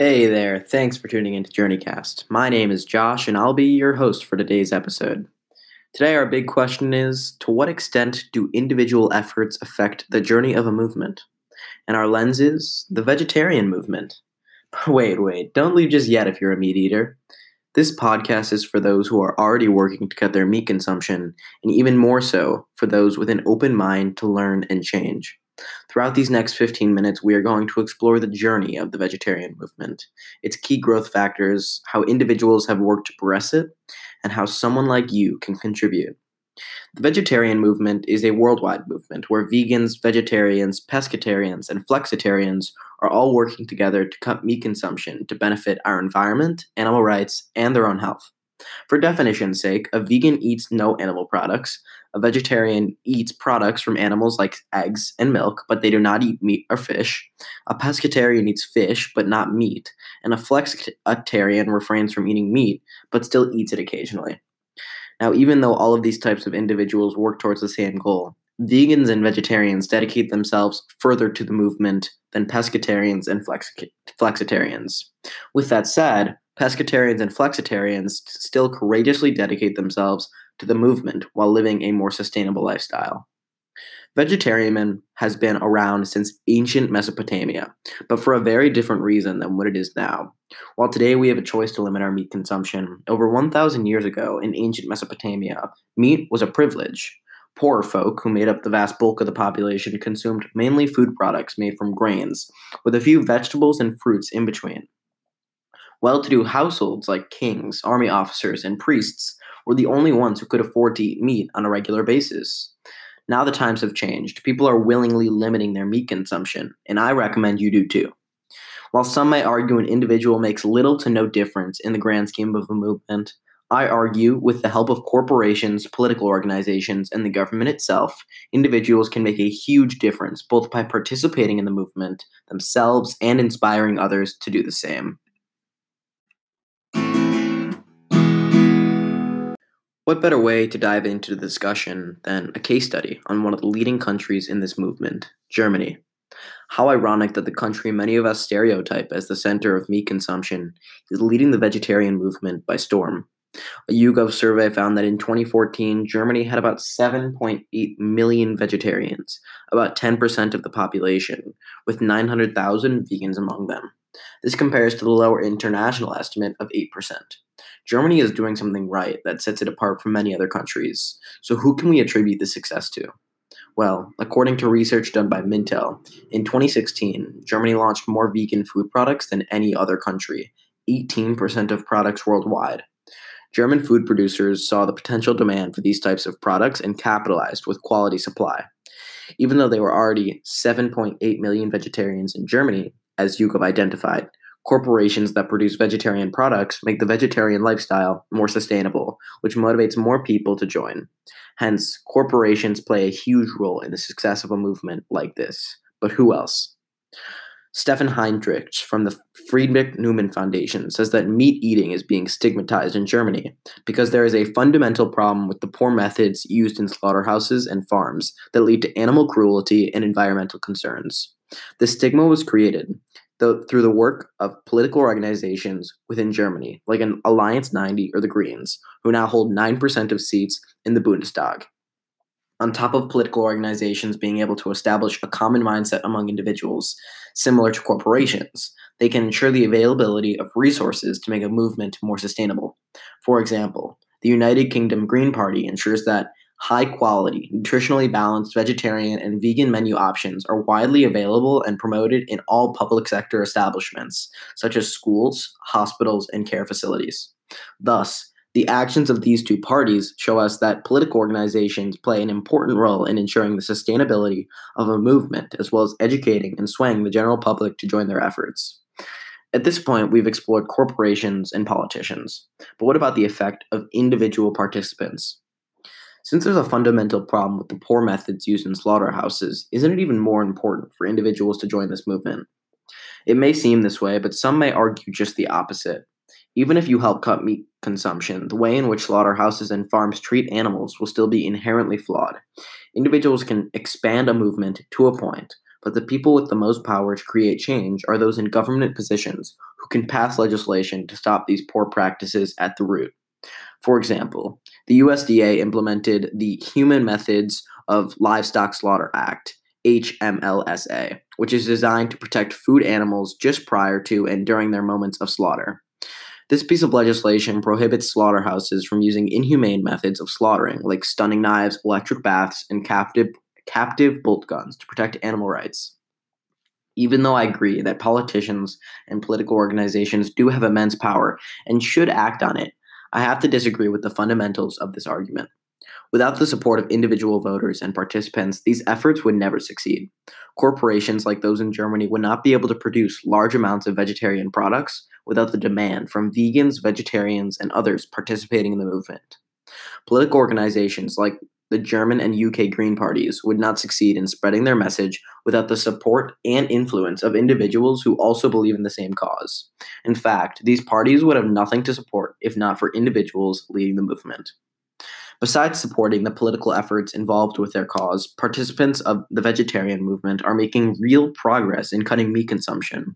Hey there, thanks for tuning into JourneyCast. My name is Josh, and I'll be your host for today's episode. Today, our big question is To what extent do individual efforts affect the journey of a movement? And our lens is the vegetarian movement. Wait, wait, don't leave just yet if you're a meat eater. This podcast is for those who are already working to cut their meat consumption, and even more so for those with an open mind to learn and change. Throughout these next 15 minutes, we are going to explore the journey of the vegetarian movement, its key growth factors, how individuals have worked to progress it, and how someone like you can contribute. The vegetarian movement is a worldwide movement where vegans, vegetarians, pescatarians, and flexitarians are all working together to cut meat consumption to benefit our environment, animal rights, and their own health. For definition's sake, a vegan eats no animal products, a vegetarian eats products from animals like eggs and milk, but they do not eat meat or fish. A pescatarian eats fish, but not meat. And a flexitarian refrains from eating meat, but still eats it occasionally. Now, even though all of these types of individuals work towards the same goal, vegans and vegetarians dedicate themselves further to the movement than pescatarians and flexitarians. With that said, pescatarians and flexitarians still courageously dedicate themselves to the movement while living a more sustainable lifestyle. Vegetarianism has been around since ancient Mesopotamia, but for a very different reason than what it is now. While today we have a choice to limit our meat consumption, over 1,000 years ago in ancient Mesopotamia, meat was a privilege. Poorer folk, who made up the vast bulk of the population, consumed mainly food products made from grains, with a few vegetables and fruits in between. Well to do households like kings, army officers, and priests were the only ones who could afford to eat meat on a regular basis. Now the times have changed. People are willingly limiting their meat consumption, and I recommend you do too. While some may argue an individual makes little to no difference in the grand scheme of a movement, I argue with the help of corporations, political organizations, and the government itself, individuals can make a huge difference both by participating in the movement themselves and inspiring others to do the same. What better way to dive into the discussion than a case study on one of the leading countries in this movement, Germany? How ironic that the country many of us stereotype as the center of meat consumption is leading the vegetarian movement by storm. A YouGov survey found that in 2014, Germany had about 7.8 million vegetarians, about 10% of the population, with 900,000 vegans among them. This compares to the lower international estimate of 8%. Germany is doing something right that sets it apart from many other countries. So, who can we attribute this success to? Well, according to research done by Mintel, in 2016, Germany launched more vegan food products than any other country, 18% of products worldwide. German food producers saw the potential demand for these types of products and capitalized with quality supply. Even though there were already 7.8 million vegetarians in Germany, as YouGov identified, corporations that produce vegetarian products make the vegetarian lifestyle more sustainable, which motivates more people to join. Hence, corporations play a huge role in the success of a movement like this. But who else? Stefan Heinrich from the Friedrich Naumann Foundation says that meat eating is being stigmatized in Germany because there is a fundamental problem with the poor methods used in slaughterhouses and farms that lead to animal cruelty and environmental concerns. The stigma was created the, through the work of political organizations within Germany, like an Alliance 90 or the Greens, who now hold 9% of seats in the Bundestag. On top of political organizations being able to establish a common mindset among individuals, similar to corporations, they can ensure the availability of resources to make a movement more sustainable. For example, the United Kingdom Green Party ensures that high quality, nutritionally balanced vegetarian and vegan menu options are widely available and promoted in all public sector establishments, such as schools, hospitals, and care facilities. Thus, the actions of these two parties show us that political organizations play an important role in ensuring the sustainability of a movement, as well as educating and swaying the general public to join their efforts. At this point, we've explored corporations and politicians, but what about the effect of individual participants? Since there's a fundamental problem with the poor methods used in slaughterhouses, isn't it even more important for individuals to join this movement? It may seem this way, but some may argue just the opposite. Even if you help cut meat consumption, the way in which slaughterhouses and farms treat animals will still be inherently flawed. Individuals can expand a movement to a point, but the people with the most power to create change are those in government positions who can pass legislation to stop these poor practices at the root. For example, the USDA implemented the Humane Methods of Livestock Slaughter Act, HMLSA, which is designed to protect food animals just prior to and during their moments of slaughter. This piece of legislation prohibits slaughterhouses from using inhumane methods of slaughtering, like stunning knives, electric baths, and captive, captive bolt guns, to protect animal rights. Even though I agree that politicians and political organizations do have immense power and should act on it, I have to disagree with the fundamentals of this argument. Without the support of individual voters and participants, these efforts would never succeed. Corporations like those in Germany would not be able to produce large amounts of vegetarian products without the demand from vegans, vegetarians, and others participating in the movement. Political organizations like the German and UK Green parties would not succeed in spreading their message without the support and influence of individuals who also believe in the same cause. In fact, these parties would have nothing to support if not for individuals leading the movement. Besides supporting the political efforts involved with their cause, participants of the vegetarian movement are making real progress in cutting meat consumption.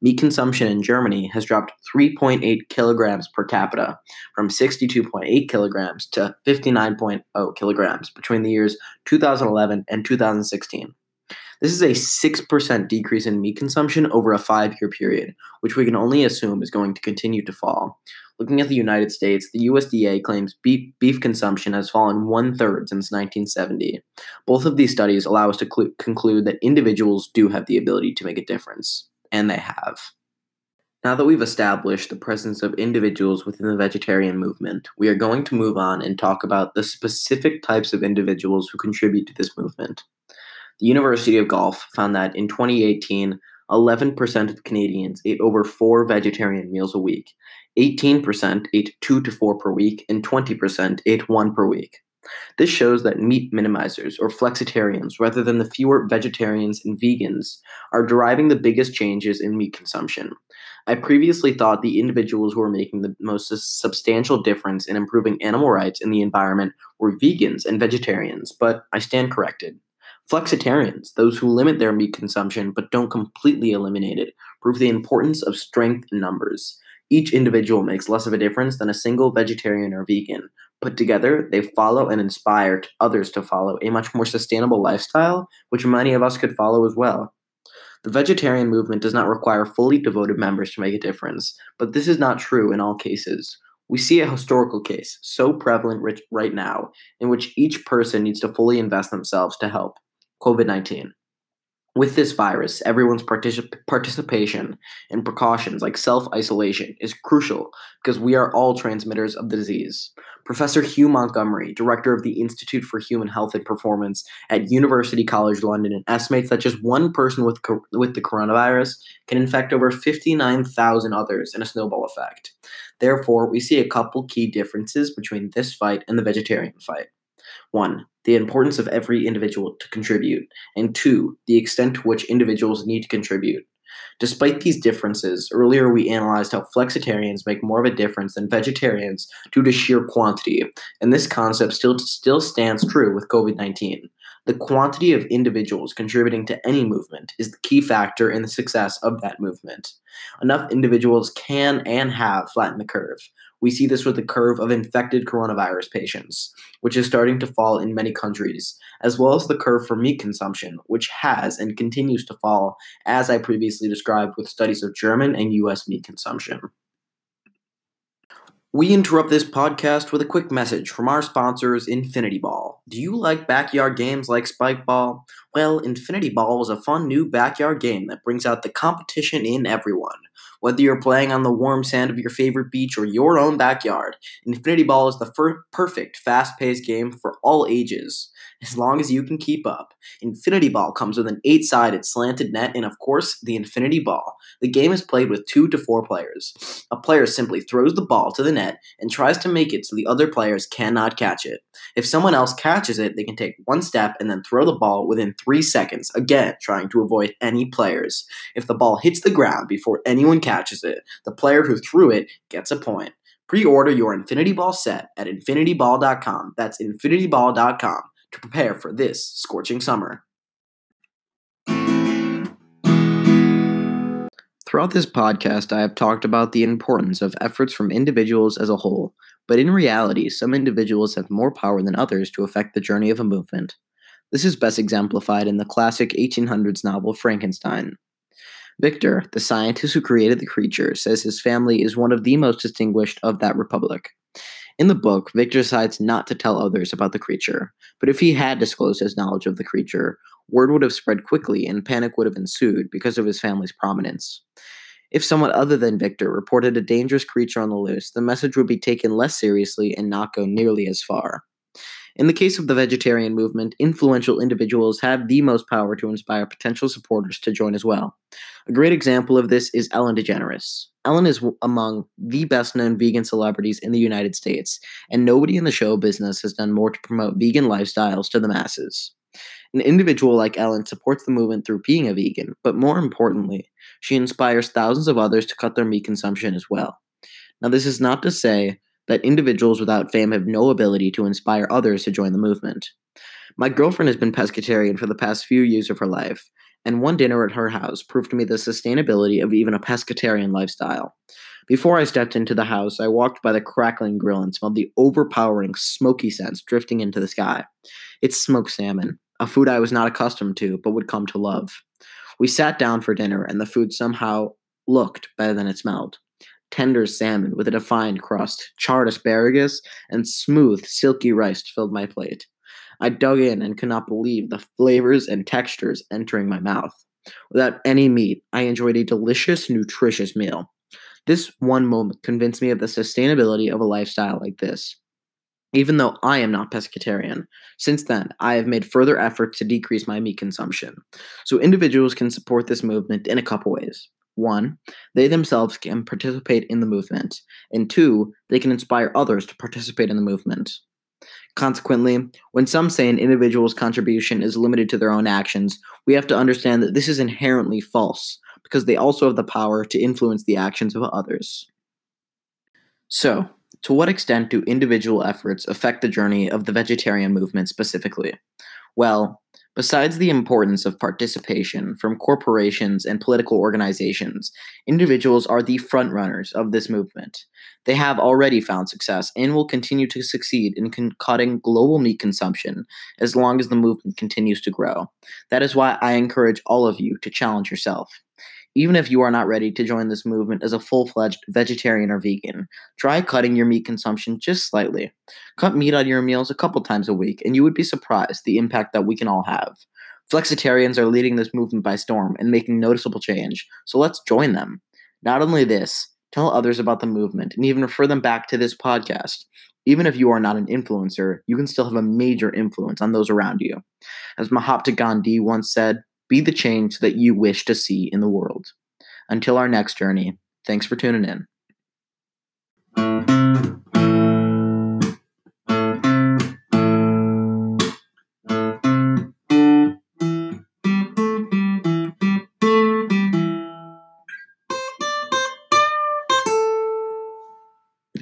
Meat consumption in Germany has dropped 3.8 kilograms per capita, from 62.8 kilograms to 59.0 kilograms between the years 2011 and 2016. This is a 6% decrease in meat consumption over a five year period, which we can only assume is going to continue to fall. Looking at the United States, the USDA claims beef, beef consumption has fallen one third since 1970. Both of these studies allow us to cl- conclude that individuals do have the ability to make a difference, and they have. Now that we've established the presence of individuals within the vegetarian movement, we are going to move on and talk about the specific types of individuals who contribute to this movement. The University of Guelph found that in 2018, 11% of Canadians ate over four vegetarian meals a week, 18% ate two to four per week, and 20% ate one per week. This shows that meat minimizers, or flexitarians, rather than the fewer vegetarians and vegans, are driving the biggest changes in meat consumption. I previously thought the individuals who were making the most substantial difference in improving animal rights in the environment were vegans and vegetarians, but I stand corrected. Flexitarians, those who limit their meat consumption but don't completely eliminate it, prove the importance of strength in numbers. Each individual makes less of a difference than a single vegetarian or vegan. Put together, they follow and inspire others to follow a much more sustainable lifestyle, which many of us could follow as well. The vegetarian movement does not require fully devoted members to make a difference, but this is not true in all cases. We see a historical case, so prevalent right now, in which each person needs to fully invest themselves to help. COVID 19. With this virus, everyone's particip- participation and precautions like self isolation is crucial because we are all transmitters of the disease. Professor Hugh Montgomery, director of the Institute for Human Health and Performance at University College London, estimates that just one person with, co- with the coronavirus can infect over 59,000 others in a snowball effect. Therefore, we see a couple key differences between this fight and the vegetarian fight. One, the importance of every individual to contribute, and two, the extent to which individuals need to contribute. Despite these differences, earlier we analyzed how flexitarians make more of a difference than vegetarians due to sheer quantity, and this concept still, still stands true with COVID 19. The quantity of individuals contributing to any movement is the key factor in the success of that movement. Enough individuals can and have flattened the curve, we see this with the curve of infected coronavirus patients, which is starting to fall in many countries, as well as the curve for meat consumption, which has and continues to fall, as I previously described with studies of German and US meat consumption. We interrupt this podcast with a quick message from our sponsors, Infinity Ball. Do you like backyard games like Spike Ball? Well, Infinity Ball is a fun new backyard game that brings out the competition in everyone. Whether you're playing on the warm sand of your favorite beach or your own backyard, Infinity Ball is the fir- perfect fast paced game for all ages, as long as you can keep up. Infinity Ball comes with an eight sided slanted net and, of course, the Infinity Ball. The game is played with two to four players. A player simply throws the ball to the net and tries to make it so the other players cannot catch it. If someone else catches it, they can take one step and then throw the ball within three seconds, again, trying to avoid any players. If the ball hits the ground before anyone catches it, the player who threw it gets a point. Pre-order your Infinity Ball set at infinityball.com. That's infinityball.com to prepare for this scorching summer. Throughout this podcast, I have talked about the importance of efforts from individuals as a whole, but in reality, some individuals have more power than others to affect the journey of a movement. This is best exemplified in the classic 1800s novel Frankenstein. Victor, the scientist who created the creature, says his family is one of the most distinguished of that republic. In the book, Victor decides not to tell others about the creature, but if he had disclosed his knowledge of the creature, word would have spread quickly and panic would have ensued because of his family's prominence. If someone other than Victor reported a dangerous creature on the loose, the message would be taken less seriously and not go nearly as far. In the case of the vegetarian movement, influential individuals have the most power to inspire potential supporters to join as well. A great example of this is Ellen DeGeneres. Ellen is among the best known vegan celebrities in the United States, and nobody in the show business has done more to promote vegan lifestyles to the masses. An individual like Ellen supports the movement through being a vegan, but more importantly, she inspires thousands of others to cut their meat consumption as well. Now, this is not to say that individuals without fame have no ability to inspire others to join the movement. My girlfriend has been pescatarian for the past few years of her life, and one dinner at her house proved to me the sustainability of even a pescatarian lifestyle. Before I stepped into the house, I walked by the crackling grill and smelled the overpowering smoky scents drifting into the sky. It's smoked salmon, a food I was not accustomed to but would come to love. We sat down for dinner, and the food somehow looked better than it smelled tender salmon with a defined crust, charred asparagus, and smooth, silky rice filled my plate. I dug in and could not believe the flavors and textures entering my mouth. Without any meat, I enjoyed a delicious, nutritious meal. This one moment convinced me of the sustainability of a lifestyle like this. Even though I am not pescatarian, since then I have made further efforts to decrease my meat consumption. So individuals can support this movement in a couple ways. One, they themselves can participate in the movement, and two, they can inspire others to participate in the movement. Consequently, when some say an individual's contribution is limited to their own actions, we have to understand that this is inherently false, because they also have the power to influence the actions of others. So, to what extent do individual efforts affect the journey of the vegetarian movement specifically? Well, Besides the importance of participation from corporations and political organizations, individuals are the frontrunners of this movement. They have already found success and will continue to succeed in con- cutting global meat consumption as long as the movement continues to grow. That is why I encourage all of you to challenge yourself. Even if you are not ready to join this movement as a full fledged vegetarian or vegan, try cutting your meat consumption just slightly. Cut meat out of your meals a couple times a week, and you would be surprised the impact that we can all have. Flexitarians are leading this movement by storm and making noticeable change, so let's join them. Not only this, tell others about the movement and even refer them back to this podcast. Even if you are not an influencer, you can still have a major influence on those around you. As Mahatma Gandhi once said, be the change that you wish to see in the world. Until our next journey, thanks for tuning in.